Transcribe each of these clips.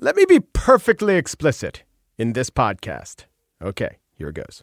Let me be perfectly explicit in this podcast. Okay, here it goes.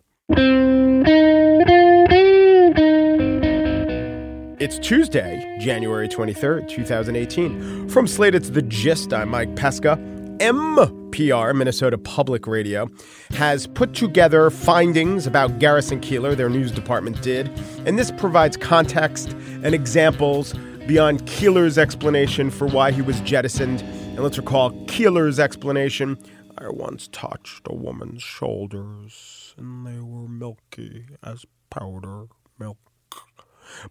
It's Tuesday, January 23rd, 2018. From Slate, it's The Gist. I'm Mike Pesca. MPR, Minnesota Public Radio, has put together findings about Garrison Keillor, their news department did, and this provides context and examples beyond Keillor's explanation for why he was jettisoned. And let's recall Keillor's explanation I once touched a woman's shoulders, and they were milky as powder milk.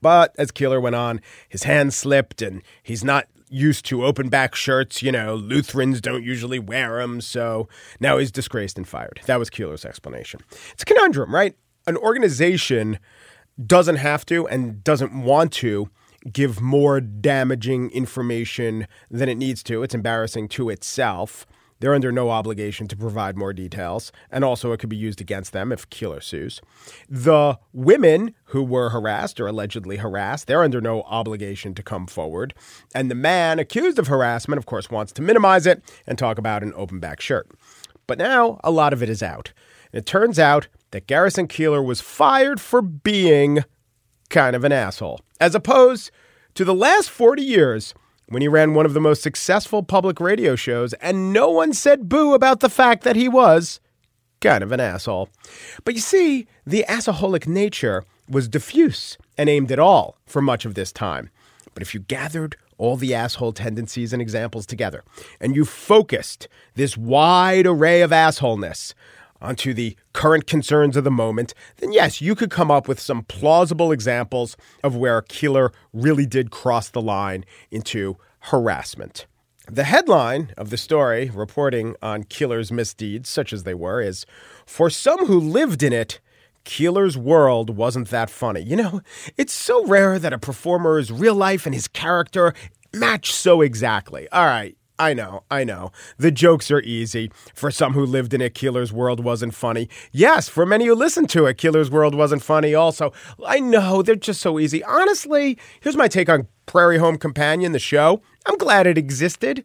But as Keillor went on, his hand slipped, and he's not used to open back shirts. You know, Lutherans don't usually wear them, so now he's disgraced and fired. That was Keillor's explanation. It's a conundrum, right? An organization doesn't have to and doesn't want to give more damaging information than it needs to. It's embarrassing to itself. They're under no obligation to provide more details, and also it could be used against them if Keillor sues. The women who were harassed or allegedly harassed, they're under no obligation to come forward. And the man accused of harassment, of course, wants to minimize it and talk about an open back shirt. But now a lot of it is out. It turns out that Garrison Keillor was fired for being kind of an asshole, as opposed to the last 40 years when he ran one of the most successful public radio shows and no one said boo about the fact that he was kind of an asshole. But you see, the assaholic nature was diffuse and aimed at all for much of this time. But if you gathered all the asshole tendencies and examples together and you focused this wide array of assholeness onto the current concerns of the moment, then yes, you could come up with some plausible examples of where Keillor really did cross the line into harassment. The headline of the story reporting on Keillor's misdeeds, such as they were, is For some who lived in it, Keillor's world wasn't that funny. You know, it's so rare that a performer's real life and his character match so exactly. All right, I know, I know. The jokes are easy. For some who lived in it, Keillor's World wasn't funny. Yes, for many who listened to it, Keillor's World wasn't funny also. I know, they're just so easy. Honestly, here's my take on Prairie Home Companion, the show. I'm glad it existed.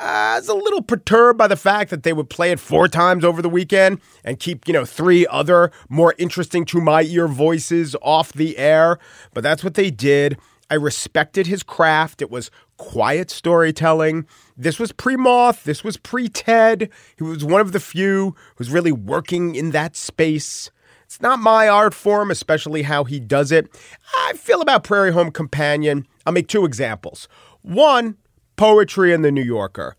Uh, I was a little perturbed by the fact that they would play it four times over the weekend and keep, you know, three other more interesting to my ear voices off the air. But that's what they did. I respected his craft. It was quiet storytelling. This was pre Moth. This was pre Ted. He was one of the few who's really working in that space. It's not my art form, especially how he does it. I feel about Prairie Home Companion. I'll make two examples. One, poetry in the New Yorker.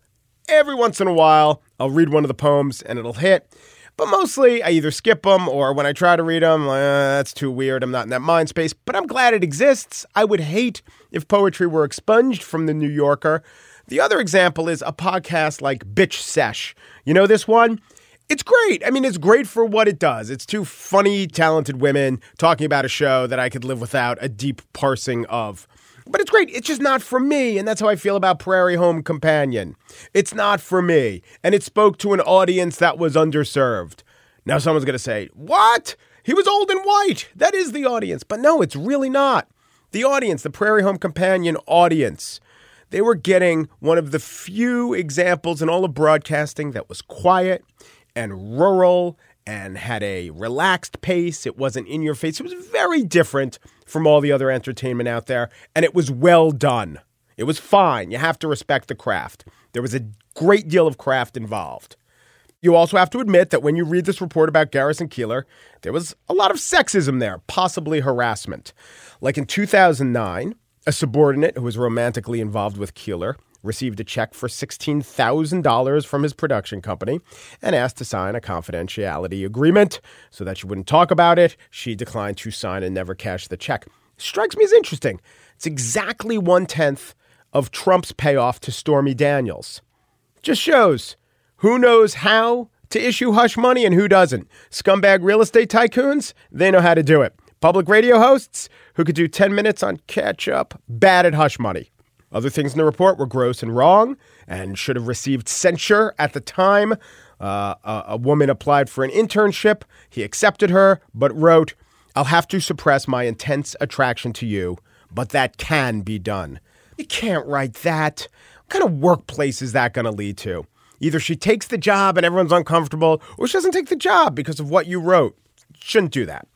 Every once in a while, I'll read one of the poems and it'll hit. But mostly, I either skip them or when I try to read them, uh, that's too weird. I'm not in that mind space. But I'm glad it exists. I would hate if poetry were expunged from the New Yorker. The other example is a podcast like Bitch Sesh. You know this one? It's great. I mean, it's great for what it does. It's two funny, talented women talking about a show that I could live without a deep parsing of. But it's great. It's just not for me. And that's how I feel about Prairie Home Companion. It's not for me. And it spoke to an audience that was underserved. Now someone's going to say, What? He was old and white. That is the audience. But no, it's really not. The audience, the Prairie Home Companion audience, they were getting one of the few examples in all of broadcasting that was quiet and rural and had a relaxed pace. It wasn't in your face. It was very different from all the other entertainment out there, and it was well done. It was fine. You have to respect the craft. There was a great deal of craft involved. You also have to admit that when you read this report about Garrison Keillor, there was a lot of sexism there, possibly harassment. Like in 2009, a subordinate who was romantically involved with Keillor received a check for $16,000 from his production company and asked to sign a confidentiality agreement so that she wouldn't talk about it. She declined to sign and never cashed the check. Strikes me as interesting. It's exactly one tenth of Trump's payoff to Stormy Daniels. Just shows who knows how to issue hush money and who doesn't. Scumbag real estate tycoons, they know how to do it. Public radio hosts who could do 10 minutes on catch up, bad at hush money. Other things in the report were gross and wrong and should have received censure at the time. Uh, a, a woman applied for an internship. He accepted her, but wrote, I'll have to suppress my intense attraction to you, but that can be done. You can't write that. What kind of workplace is that going to lead to? Either she takes the job and everyone's uncomfortable, or she doesn't take the job because of what you wrote. Shouldn't do that.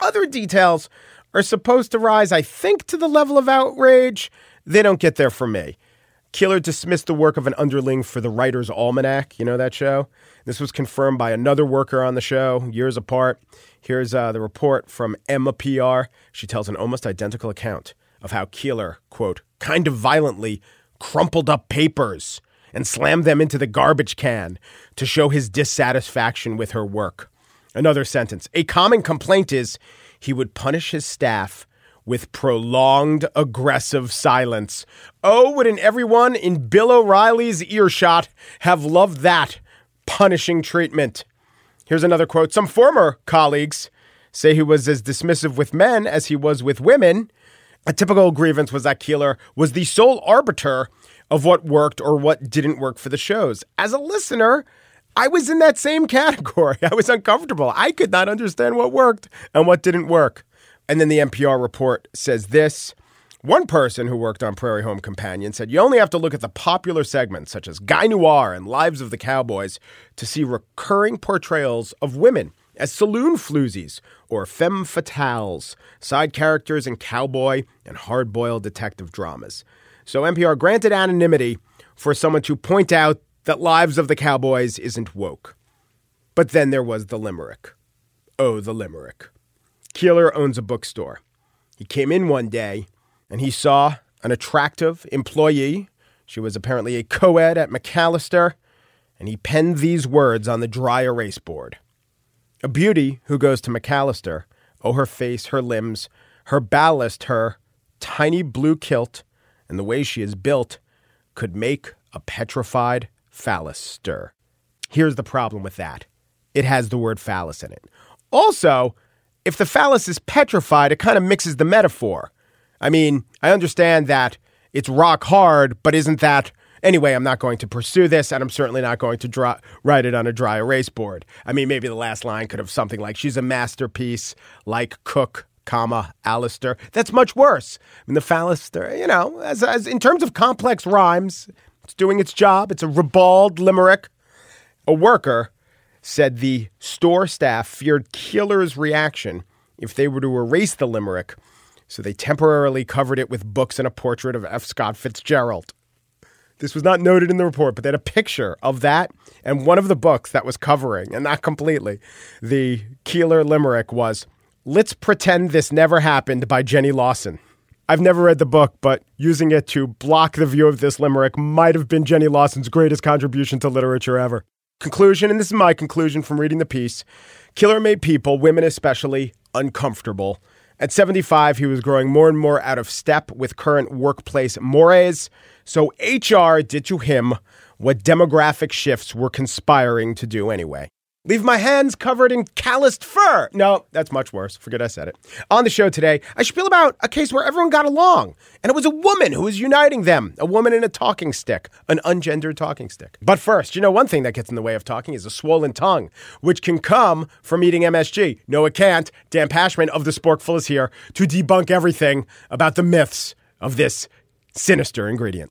Other details are supposed to rise, I think, to the level of outrage. They don't get there for me. Keillor dismissed the work of an underling for the Writer's Almanac. You know that show? This was confirmed by another worker on the show years apart. Here's uh, the report from MPR. She tells an almost identical account of how Keillor, quote, kind of violently crumpled up papers and slammed them into the garbage can to show his dissatisfaction with her work. Another sentence. A common complaint is he would punish his staff with prolonged aggressive silence. Oh, wouldn't everyone in Bill O'Reilly's earshot have loved that punishing treatment? Here's another quote. Some former colleagues say he was as dismissive with men as he was with women. A typical grievance was that Keillor was the sole arbiter of what worked or what didn't work for the shows. As a listener, I was in that same category. I was uncomfortable. I could not understand what worked and what didn't work. And then the NPR report says this. One person who worked on Prairie Home Companion said you only have to look at the popular segments such as Guy Noir and Lives of the Cowboys to see recurring portrayals of women as saloon floozies or femme fatales, side characters in cowboy and hard boiled detective dramas. So NPR granted anonymity for someone to point out that Lives of the Cowboys isn't woke. But then there was the limerick. Oh, the limerick. Keillor owns a bookstore. He came in one day and he saw an attractive employee. She was apparently a co ed at Macalester, and he penned these words on the dry erase board A beauty who goes to Macalester, oh, her face, her limbs, her ballast, her tiny blue kilt, and the way she is built could make a petrified phallus stir. Here's the problem with that it has the word phallus in it. Also, if the phallus is petrified, it kind of mixes the metaphor. I mean, I understand that it's rock hard, but isn't that. Anyway, I'm not going to pursue this, and I'm certainly not going to draw, write it on a dry erase board. I mean, maybe the last line could have something like, she's a masterpiece, like Cooke, comma, Alistair. That's much worse. I mean, the phallus, you know, as, as in terms of complex rhymes, it's doing its job. It's a ribald limerick. A worker said the store staff feared Keillor's reaction if they were to erase the limerick, so they temporarily covered it with books and a portrait of F. Scott Fitzgerald. This was not noted in the report, but they had a picture of that and one of the books that was covering, and not completely. The Keillor limerick was Let's Pretend This Never Happened by Jenny Lawson. I've never read the book, but using it to block the view of this limerick might have been Jenny Lawson's greatest contribution to literature ever. Conclusion, and this is my conclusion from reading the piece Killer made people, women especially, uncomfortable. At 75, he was growing more and more out of step with current workplace mores, so HR did to him what demographic shifts were conspiring to do anyway. Leave my hands covered in calloused fur. No, that's much worse. Forget I said it. On the show today, I spiel about a case where everyone got along, and it was a woman who was uniting them. A woman in a talking stick, an ungendered talking stick. But first, you know, one thing that gets in the way of talking is a swollen tongue, which can come from eating MSG. No, it can't. Dan Pashman of the Sporkful is here to debunk everything about the myths of this sinister ingredient.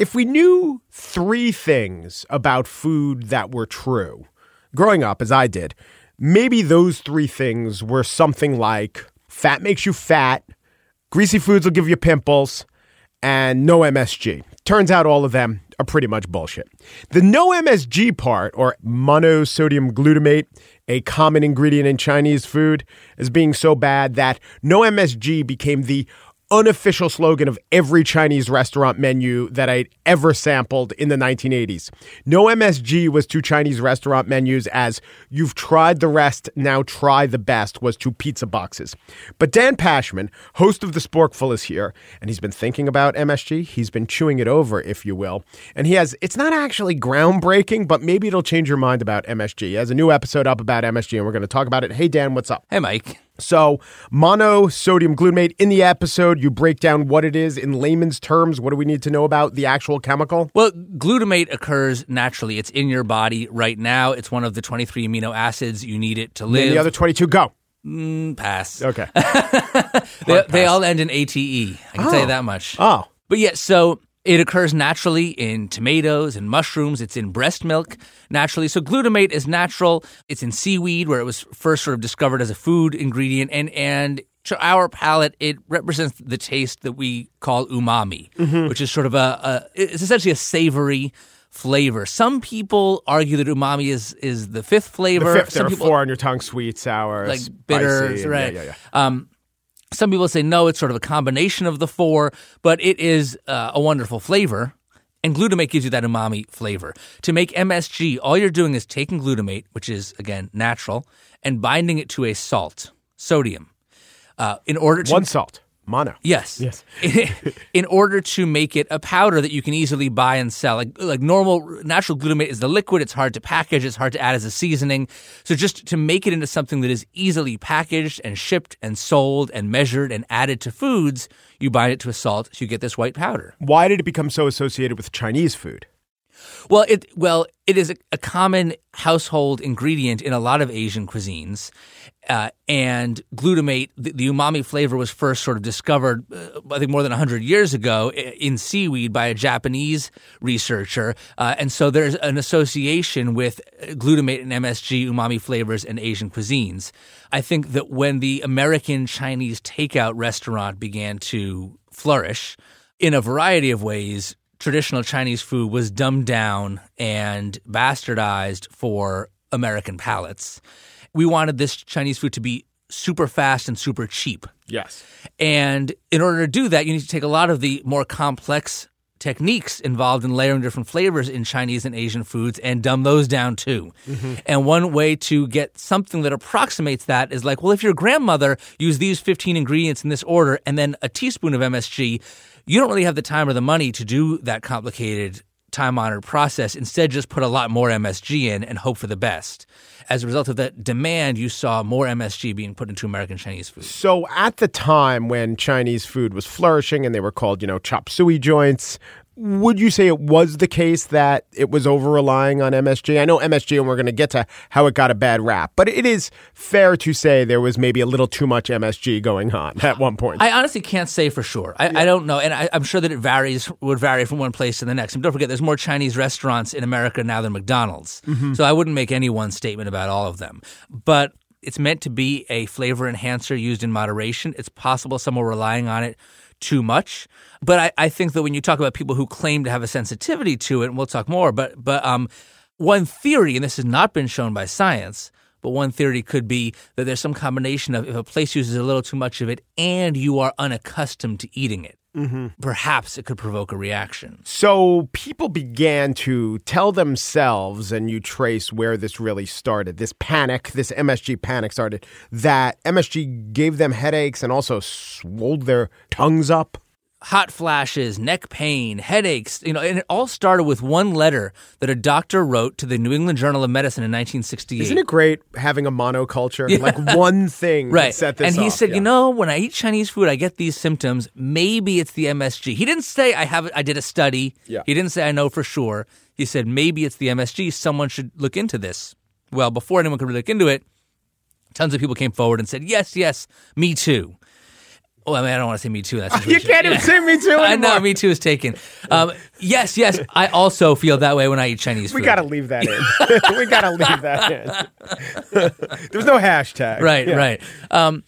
If we knew three things about food that were true, growing up as I did, maybe those three things were something like fat makes you fat, greasy foods will give you pimples, and no MSG. Turns out all of them are pretty much bullshit. The no MSG part, or monosodium glutamate, a common ingredient in Chinese food, is being so bad that no MSG became the unofficial slogan of every Chinese restaurant menu that I'd ever sampled in the 1980s. No MSG was to Chinese restaurant menus as you've tried the rest, now try the best was to pizza boxes. But Dan Pashman, host of The Sporkful, is here, and he's been thinking about MSG. He's been chewing it over, if you will. And he has, it's not actually groundbreaking, but maybe it'll change your mind about MSG. He has a new episode up about MSG, and we're going to talk about it. Hey, Dan, what's up? Hey, Mike. So, monosodium glutamate, in the episode, you break down what it is in layman's terms. What do we need to know about the actual chemical? Well, glutamate occurs naturally. It's in your body right now. It's one of the 23 amino acids you need it to live. And the other 22, go. Mm, pass. Okay. they, they all end in ATE. I can tell you that much. Oh. But yeah, so it occurs naturally in tomatoes and mushrooms. It's in breast milk naturally. So glutamate is natural. It's in seaweed where it was first sort of discovered as a food ingredient. And, and to our palate, it represents the taste that we call umami, which is sort of a, a, it's essentially a savory flavor. Some people argue that umami is, is the fifth flavor. The fifth, Some there are four on your tongue sweet, sour, like spicy, bitters, right? Yeah, yeah, yeah. Um, some people say no, it's sort of a combination of the four, but it is uh, a wonderful flavor. And glutamate gives you that umami flavor. To make MSG, all you're doing is taking glutamate, which is again natural, and binding it to a salt, sodium, uh, in order to One salt, mono. Yes. Yes. in order to make it a powder that you can easily buy and sell. Like like normal natural glutamate is the liquid, it's hard to package, it's hard to add as a seasoning. So just to make it into something that is easily packaged and shipped and sold and measured and added to foods, you bind it to a salt, so you get this white powder. Why did it become so associated with Chinese food? Well, it well it is a, a common household ingredient in a lot of Asian cuisines, uh, and glutamate, the, the umami flavor, was first sort of discovered, uh, I think, more than hundred years ago in seaweed by a Japanese researcher, uh, and so there's an association with uh, glutamate and MSG umami flavors and Asian cuisines. I think that when the American Chinese takeout restaurant began to flourish, in a variety of ways, traditional Chinese food was dumbed down and bastardized for American palates. We wanted this Chinese food to be super fast and super cheap. Yes. And in order to do that, you need to take a lot of the more complex techniques involved in layering different flavors in Chinese and Asian foods and dumb those down too. Mm-hmm. And one way to get something that approximates that is like, well, if your grandmother used these 15 ingredients in this order and then a teaspoon of MSG, you don't really have the time or the money to do that complicated time honored process. Instead, just put a lot more MSG in and hope for the best. As a result of that demand, you saw more MSG being put into American Chinese food. So at the time when Chinese food was flourishing and they were called, you know, chop suey joints, would you say it was the case that it was over relying on MSG? I know MSG, and we're going to get to how it got a bad rap, but it is fair to say there was maybe a little too much MSG going on at one point. I honestly can't say for sure. I, I don't know, and I, I'm sure that it varies would vary from one place to the next. And don't forget, there's more Chinese restaurants in America now than McDonald's, mm-hmm. so I wouldn't make any one statement about all of them. But it's meant to be a flavor enhancer used in moderation. It's possible some are relying on it too much, but I, I think that when you talk about people who claim to have a sensitivity to it, and we'll talk more, but but um, one theory, and this has not been shown by science, but one theory could be that there's some combination of if a place uses a little too much of it and you are unaccustomed to eating it, Mm-hmm. perhaps it could provoke a reaction. So people began to tell themselves, and you trace where this really started. This panic, this MSG panic started, that MSG gave them headaches and also swolled their tongues up. Hot flashes, neck pain, headaches, you know, and it all started with one letter that a doctor wrote to the New England Journal of Medicine in 1968. Isn't it great having a monoculture? Like one thing Right. set this and he off. said, Yeah. you know, when I eat Chinese food, I get these symptoms. Maybe it's the MSG. He didn't say I have I did a study. Yeah. He didn't say I know for sure. He said maybe it's the MSG. Someone should look into this. Well, before anyone could really look into it, tons of people came forward and said, "Yes, yes, me too." Well, I mean, I don't want to say me too. in That You can't even Yeah. say me too I anymore. know, me too is taken. Um, yes, yes, I also feel that way when I eat Chinese food. We got to leave that in. we got to leave that in. There's no hashtag. right, Yeah. right. Um,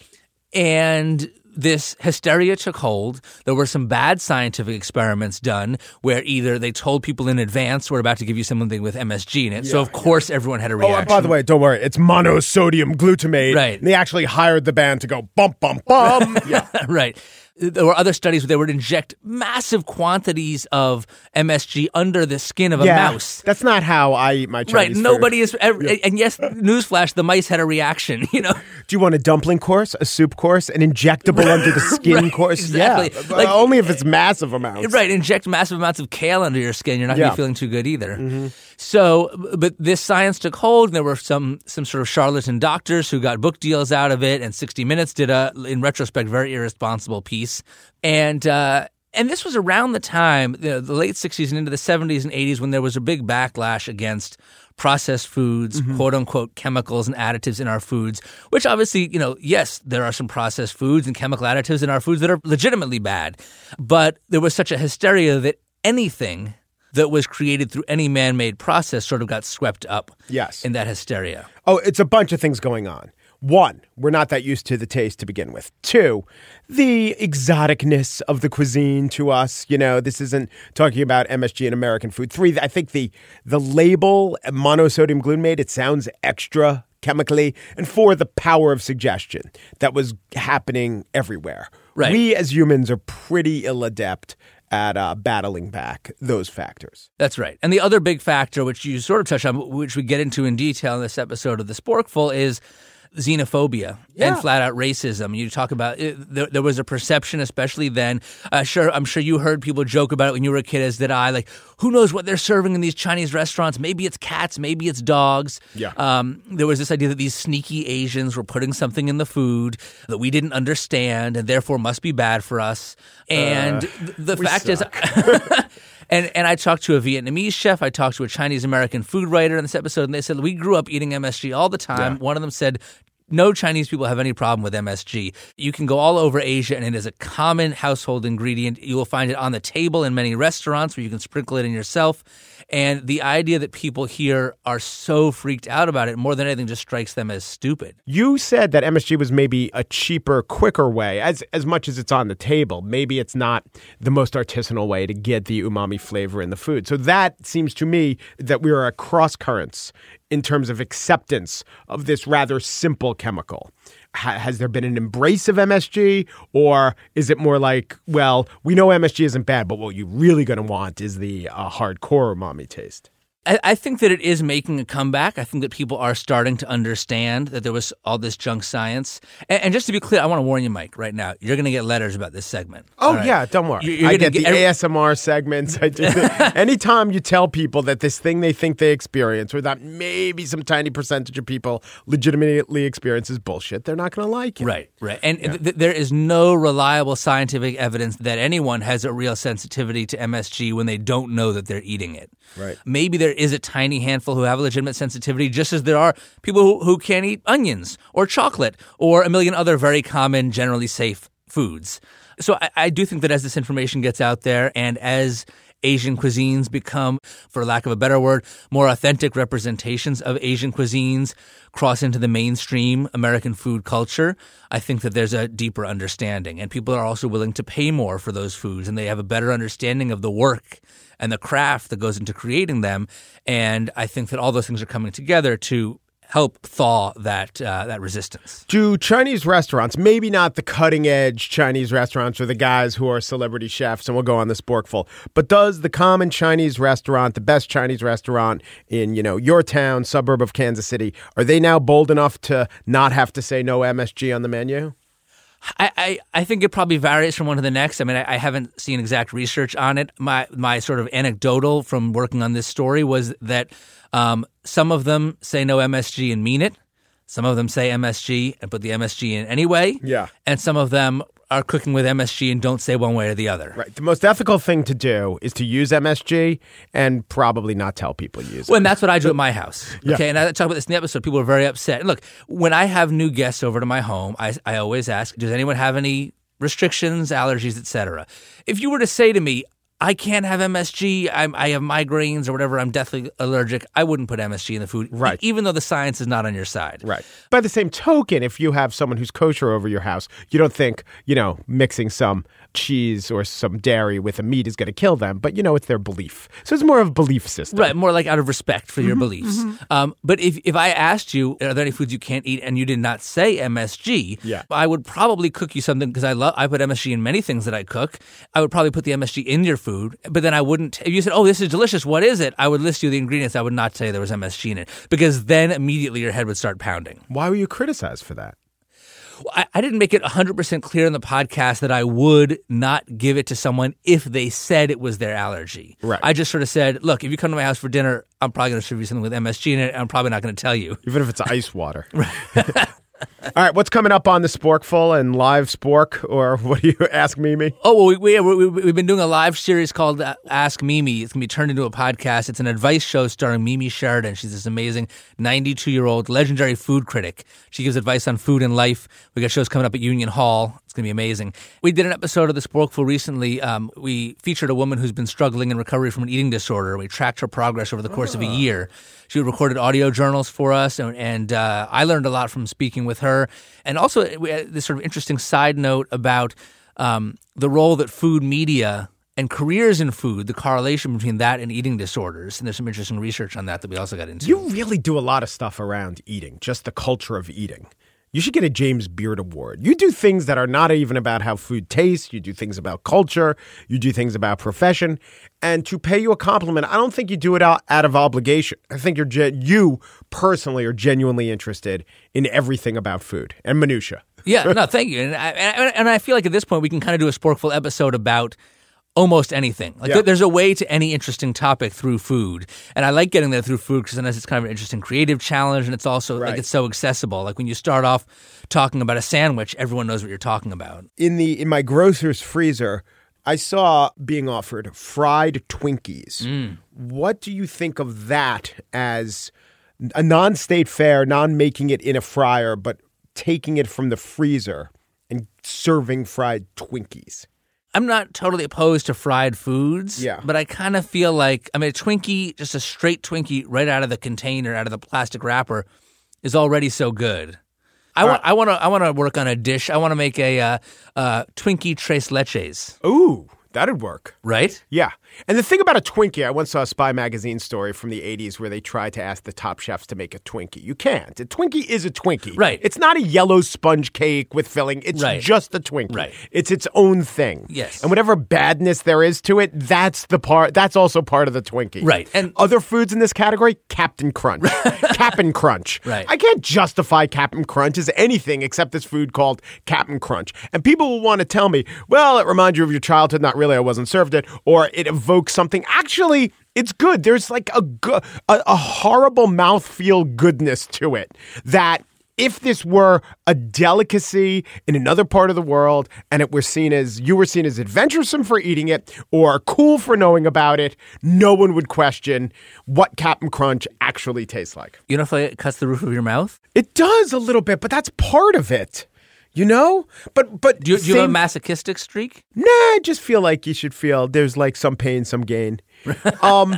and this hysteria took hold. There were some bad scientific experiments done where either they told people in advance we're about to give you something with MSG in it. so of course everyone had a Oh, reaction. and by the way, don't worry. It's monosodium glutamate. Right. And they actually hired the band to go bump bump bump. yeah. right. There were other studies where they would inject massive quantities of MSG under the skin of a yeah, mouse. That's not how I eat my Chinese Right, food. nobody is, ever, and yes, newsflash: the mice had a reaction. You know, Do you want a dumpling course, a soup course, an injectable under the skin Right, course? exactly. Yeah, Like- uh, only if it's massive amounts. Right, inject massive amounts of kale under your skin. You're not gonna be feeling too good either. So, but this science took hold, and there were some some sort of charlatan doctors who got book deals out of it. And 60 Minutes did a, in retrospect, very irresponsible piece. And uh, and this was around the time, the, the late 60s and into the 70s and 80s, when there was a big backlash against processed foods, quote unquote, chemicals and additives in our foods, which obviously, you know, yes, there are some processed foods and chemical additives in our foods that are legitimately bad. But there was such a hysteria that anything that was created through any man made process sort of got swept up Yes. in that hysteria. Oh, it's a bunch of things going on. One, we're not that used to the taste to begin with. Two, the exoticness of the cuisine to us. You know, this isn't talking about MSG in American food. Three, I think the the label monosodium glutamate it sounds extra chemically. And four, the power of suggestion that was happening everywhere. Right. We as humans are pretty ill adept at uh, battling back those factors. That's right. And the other big factor, which you sort of touched on, which we get into in detail in this episode of The Sporkful, is xenophobia Yeah. and flat out racism. You talk about it, there, there was a perception, especially then. Uh, sure, I'm sure you heard people joke about it when you were a kid, as did I. Like, who knows what they're serving in these Chinese restaurants? Maybe it's cats, maybe it's dogs. Yeah. Um, there was this idea that these sneaky Asians were putting something in the food that we didn't understand and therefore must be bad for us. And th- the fact is, suck. and and I talked to a Vietnamese chef, I talked to a Chinese American food writer in this episode, and they said we grew up eating MSG all the time. One of them said. No Chinese people have any problem with MSG. You can go all over Asia, and it is a common household ingredient. You will find it on the table in many restaurants where you can sprinkle it in yourself. And the idea that people here are so freaked out about it more than anything just strikes them as stupid. You said that MSG was maybe a cheaper, quicker way, as as much as it's on the table. Maybe it's not the most artisanal way to get the umami flavor in the food. So that seems to me that we are at cross currents in terms of acceptance of this rather simple chemical. Ha- has there been an embrace of MSG, or is it more like, well, we know MSG isn't bad, but what you're really going to want is the uh, hardcore umami taste? I, I think that it is making a comeback. I think that people are starting to understand that there was all this junk science. And, and just to be clear, I want to warn you, Mike, right now. You're going to get letters about this segment. Oh right? yeah, don't worry. You- you're I gonna get, the every- ASMR segments. I do. Anytime you tell people that this thing they think they experience, or that maybe some tiny percentage of people legitimately experience is bullshit, they're not going to like it. Right, right. And th- there is no reliable scientific evidence that anyone has a real sensitivity to MSG when they don't know that they're eating it. Right. Maybe there is a tiny handful who have a legitimate sensitivity, just as there are people who, who can't eat onions or chocolate or a million other very common, generally safe foods. So I, I do think that as this information gets out there and as Asian cuisines become, for lack of a better word, more authentic representations of Asian cuisines cross into the mainstream American food culture, I think that there's a deeper understanding. And people are also willing to pay more for those foods and they have a better understanding of the work and the craft that goes into creating them. And I think that all those things are coming together to help thaw that uh, that resistance. Do Chinese restaurants, maybe not the cutting edge Chinese restaurants or the guys who are celebrity chefs, and we'll go on the sporkful, but does the common Chinese restaurant, the best Chinese restaurant in you know your town, suburb of Kansas City, are they now bold enough to not have to say no MSG on the menu? I, I, I think it probably varies from one to the next. I mean, I, I haven't seen exact research on it. My my sort of anecdotal from working on this story was that um, some of them say no MSG and mean it. Some of them say MSG and put the MSG in anyway. Yeah. And some of them are cooking with MSG and don't say one way or the other. Right. The most ethical thing to do is to use MSG and probably not tell people you use Well, it. and that's what I do at my house. Yeah. Okay, and I talk about this in the episode. People are very upset. And look, when I have new guests over to my home, I, I always ask, does anyone have any restrictions, allergies, etc.? If you were to say to me, I can't have MSG, I'm, I have migraines or whatever, I'm deathly allergic, I wouldn't put MSG in the food, Right. even though the science is not on your side. Right. By the same token, if you have someone who's kosher over your house, you don't think, you know, mixing some cheese or some dairy with a meat is going to kill them, but you know, it's their belief. So it's more of a belief system. Right, more like out of respect for Mm-hmm, your beliefs. Um, but if, if I asked you, are there any foods you can't eat, and you did not say MSG, Yeah. I would probably cook you something because I love I put MSG in many things that I cook. I would probably put the MSG in your food, but then I wouldn't. If you said, "Oh, this is delicious," what is it? I would list you the ingredients. I would not say there was MSG in it because then immediately your head would start pounding. Why were you criticized for that? I, I didn't make it 100% clear in the podcast that I would not give it to someone if they said it was their allergy. Right. I just sort of said, look, if you come to my house for dinner, I'm probably going to serve you something with MSG in it. And I'm probably not going to tell you. Even if it's ice water. All right, what's coming up on the Sporkful and live Spork, or what do you ask Mimi? Oh, well, we, we, we, we've been doing a live series called uh, Ask Mimi. It's going to be turned into a podcast. It's an advice show starring Mimi Sheraton. She's this amazing 92 year old legendary food critic. She gives advice on food and life. We got shows coming up at Union Hall. It's going to be amazing. We did an episode of The Sporkful recently. Um, we featured a woman who's been struggling in recovery from an eating disorder. We tracked her progress over the course of a year. She recorded audio journals for us, and, and uh, I learned a lot from speaking with her. And also, we had this sort of interesting side note about um, the role that food media and careers in food, the correlation between that and eating disorders. And there's some interesting research on that that we also got into. You really do a lot of stuff around eating, just the culture of eating. You should get a James Beard Award. You do things that are not even about how food tastes. You do things about culture. You do things about profession. And to pay you a compliment, I don't think you do it out, out of obligation. I think you're ge- you personally are genuinely interested in everything about food and minutia. yeah, no, thank you. And I, and, and I feel like at this point we can kind of do a sporkful episode about almost anything. Like Yeah. there- there's a way to any interesting topic through food, and I like getting there through food because sometimes it's kind of an interesting creative challenge, and it's also Right. like it's so accessible. Like when you start off talking about a sandwich, everyone knows what you're talking about. in the in my grocer's freezer, I saw being offered fried Twinkies. Mm. What do you think of that as a non-state fair, non-making it in a fryer, but taking it from the freezer and serving fried Twinkies? I'm not totally opposed to fried foods. Yeah. But I kind of feel like I mean a Twinkie, just a straight Twinkie right out of the container, out of the plastic wrapper, is already so good. I want I want to I want to work on a dish. I want to make a uh, uh, Twinkie tres leches. Ooh, that'd work. Right? Yeah. And the thing about a Twinkie, I once saw a Spy magazine story from the 80s where they tried to ask the top chefs to make a Twinkie. You can't. A Twinkie is a Twinkie. Right. It's not a yellow sponge cake with filling. It's Right. just a Twinkie. Right. It's its own thing. Yes. And whatever badness there is to it, that's the part that's also part of the Twinkie. Right. And- other foods in this category, Captain Crunch. Captain Crunch. Right. I can't justify Captain Crunch as anything except this food called Captain Crunch. And people will want to tell me, well, it reminds you of your childhood. Not really, I wasn't served it. Or it evokes something. Actually, it's good. There's like a, a, a horrible mouthfeel goodness to it that if this were a delicacy in another part of the world and it were seen as you were seen as adventuresome for eating it or cool for knowing about it, no one would question what Captain Crunch actually tastes like. You know if it cuts the roof of your mouth? It does a little bit, but that's part of it. You know? But but Do you, do you have a masochistic streak? Nah, I just feel like you should feel there's like some pain, some gain. um,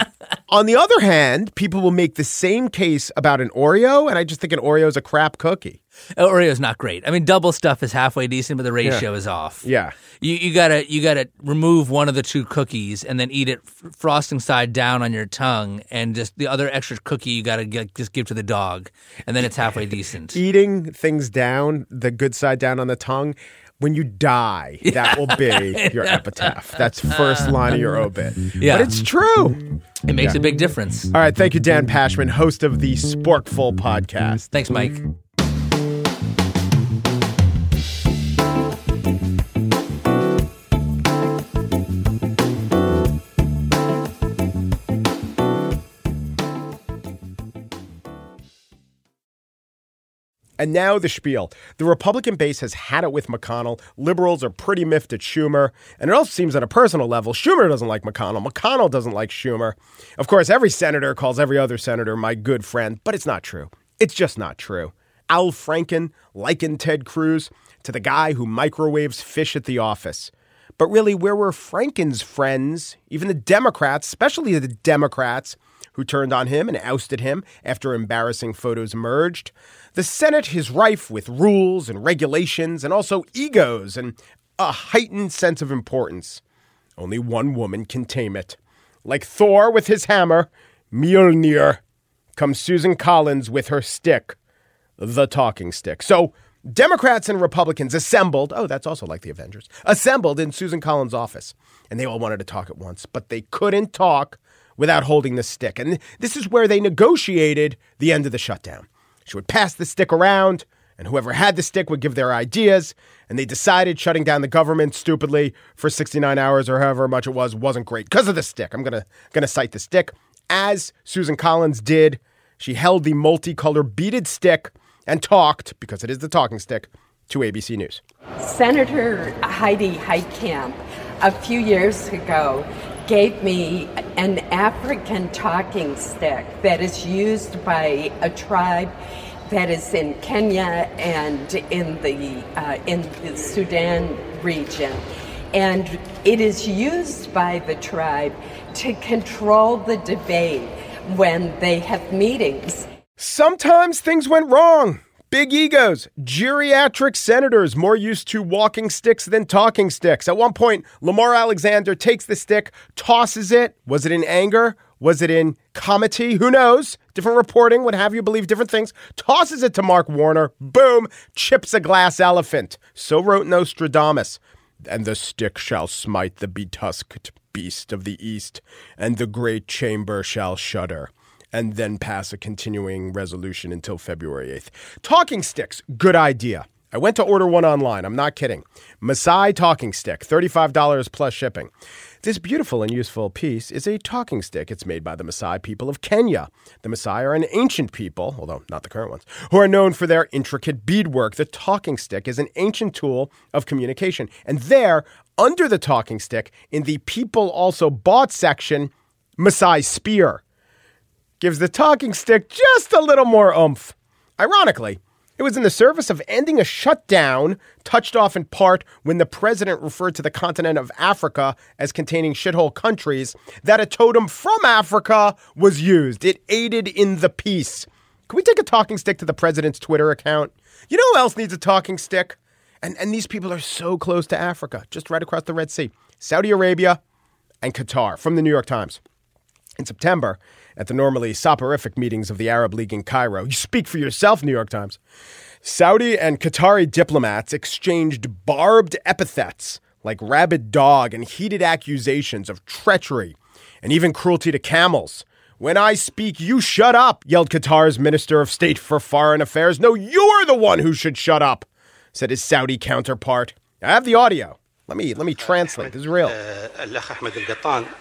on the other hand, people will make the same case about an Oreo, and I just think an Oreo is a crap cookie. Oh, Oreo's not great. I mean, double stuff is halfway decent, but the ratio is off. Yeah. You, you gotta you gotta remove one of the two cookies and then eat it f- frosting side down on your tongue, and just the other extra cookie you gotta get, just give to the dog, and then it's halfway decent. Eating things down, the good side down on the tongue. When you die, that will be your epitaph. That's first line of your obit. Yeah. But it's true. It makes a big difference. All right. Thank you, Dan Pashman, host of the Sporkful podcast. Thanks, Mike. And now the spiel. The Republican base has had it with McConnell. Liberals are pretty miffed at Schumer. And it also seems on a personal level, Schumer doesn't like McConnell. McConnell doesn't like Schumer. Of course, every senator calls every other senator my good friend, but it's not true. It's just not true. Al Franken likened Ted Cruz to the guy who microwaves fish at the office. But really, where were Franken's friends, even the Democrats, especially the Democrats, who turned on him and ousted him after embarrassing photos emerged? The Senate is rife with rules and regulations and also egos and a heightened sense of importance. Only one woman can tame it. Like Thor with his hammer, Mjolnir, comes Susan Collins with her stick, the talking stick. So, Democrats and Republicans assembled, oh, that's also like the Avengers, assembled in Susan Collins' office. And they all wanted to talk at once, but they couldn't talk without holding the stick. And this is where they negotiated the end of the shutdown. She would pass the stick around, and whoever had the stick would give their ideas. And they decided shutting down the government stupidly for 69 hours or however much it was wasn't great because of the stick. I'm gonna gonna cite the stick as Susan Collins did. She held the multicolored beaded stick and talked because it is the talking stick to ABC News. Senator Heidi Heitkamp a few years ago gave me an African talking stick that is used by a tribe that is in Kenya and in the uh, in the Sudan region, and it is used by the tribe to control the debate when they have meetings. Sometimes things went wrong. Big egos, geriatric senators more used to walking sticks than talking sticks. At one point, Lamar Alexander takes the stick, tosses it. Was it in anger? Was it in comity? Who knows? Different reporting would have you believe different things. Tosses it to Mark Warner. Boom! Chips a glass elephant. So wrote Nostradamus. And the stick shall smite the betusked beast of the east, and the great chamber shall shudder and then pass a continuing resolution until February 8th. Talking sticks, good idea. I went to order one online. I'm not kidding. Maasai talking stick, $35 plus shipping. This beautiful and useful piece is a talking stick. It's made by the Maasai people of Kenya. The Maasai are an ancient people, although not the current ones, who are known for their intricate beadwork. The talking stick is an ancient tool of communication. And there, under the talking stick, in the people also bought section, Maasai spear gives the talking stick just a little more oomph. Ironically, it was in the service of ending a shutdown, touched off in part when the president referred to the continent of Africa as containing shithole countries, that a totem from Africa was used. It aided in the peace. Can we take a talking stick to the president's Twitter account? You know who else needs a talking stick? And, and these people are so close to Africa, just right across the Red Sea Saudi Arabia and Qatar from the New York Times. In September, at the normally soporific meetings of the Arab League in Cairo. You speak for yourself, New York Times. Saudi and Qatari diplomats exchanged barbed epithets like rabid dog and heated accusations of treachery and even cruelty to camels. When I speak, you shut up, yelled Qatar's Minister of State for Foreign Affairs. No, you're the one who should shut up, said his Saudi counterpart. I have the audio. Let me let me translate. This is real.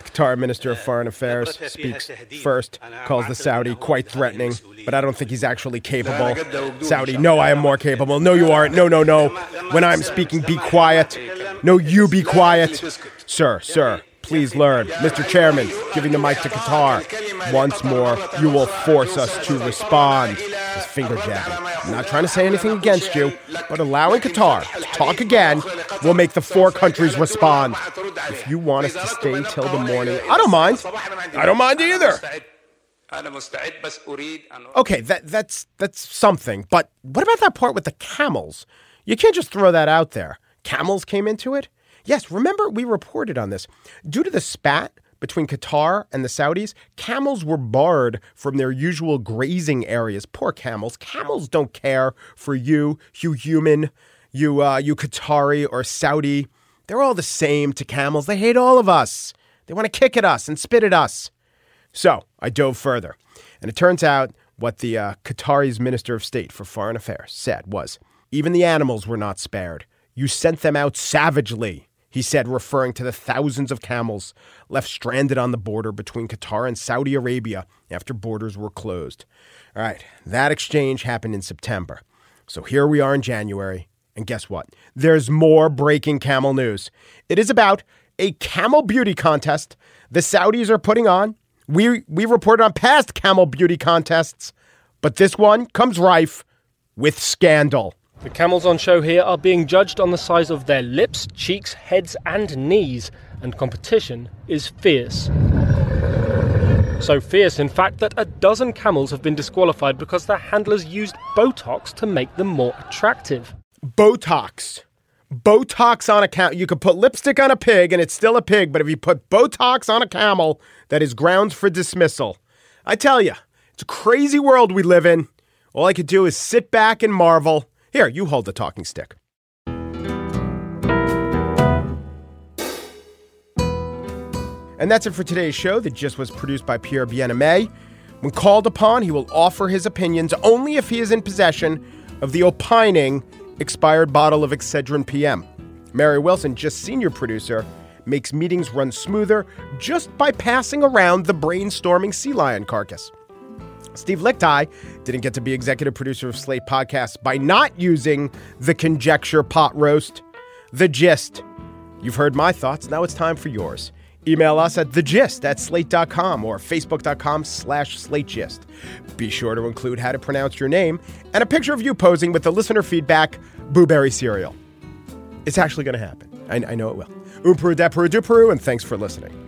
Qatar Minister of Foreign Affairs speaks first, calls the Saudi quite threatening, but I don't think he's actually capable. Saudi, no, I am more capable. No, you aren't. No, no, no. When I'm speaking, be quiet. No, you be quiet. Sir, sir, please learn. Mr. Chairman, giving the mic to Qatar. Once more, you will force us to respond his finger jabbing. I'm not trying to say anything against you, but allowing Qatar to talk again will make the four countries respond. If you want us to stay till the morning, I don't mind. I don't mind either. Okay, that, that's that's something. But what about that part with the camels? You can't just throw that out there. Camels came into it. Yes, remember we reported on this. Due to the spat between Qatar and the Saudis, camels were barred from their usual grazing areas. Poor camels. Camels don't care for you, you human, you uh, you Qatari or Saudi. They're all the same to camels. They hate all of us. They want to kick at us and spit at us. So I dove further, and it turns out what the uh, Qatari's Minister of State for Foreign Affairs said was even the animals were not spared. You sent them out savagely he said, referring to the thousands of camels left stranded on the border between Qatar and Saudi Arabia after borders were closed. All right, that exchange happened in September. So here we are in January, and guess what? There's more breaking camel news. It is about a camel beauty contest the Saudis are putting on. We, we reported on past camel beauty contests, but this one comes rife with scandal. The camels on show here are being judged on the size of their lips, cheeks, heads, and knees, and competition is fierce. So fierce, in fact, that a dozen camels have been disqualified because their handlers used Botox to make them more attractive. Botox. Botox on a camel. You could put lipstick on a pig and it's still a pig, but if you put Botox on a camel, that is grounds for dismissal. I tell you, it's a crazy world we live in. All I could do is sit back and marvel. Here, you hold the talking stick. And that's it for today's show that just was produced by Pierre Bienaimé. When called upon, he will offer his opinions only if he is in possession of the opining expired bottle of Excedrin PM. Mary Wilson, Gist senior producer, makes meetings run smoother just by passing around the brainstorming sea lion carcass. Steve Lickteig didn't get to be executive producer of Slate Podcasts by not using the conjecture pot roast. The gist. You've heard my thoughts. Now it's time for yours. Email us at thegist at slate.com or facebook.com slash slategist. Be sure to include how to pronounce your name and a picture of you posing with the listener feedback blueberry cereal. It's actually going to happen. I, I know it will. Umperu, deperu, duperu, and thanks for listening.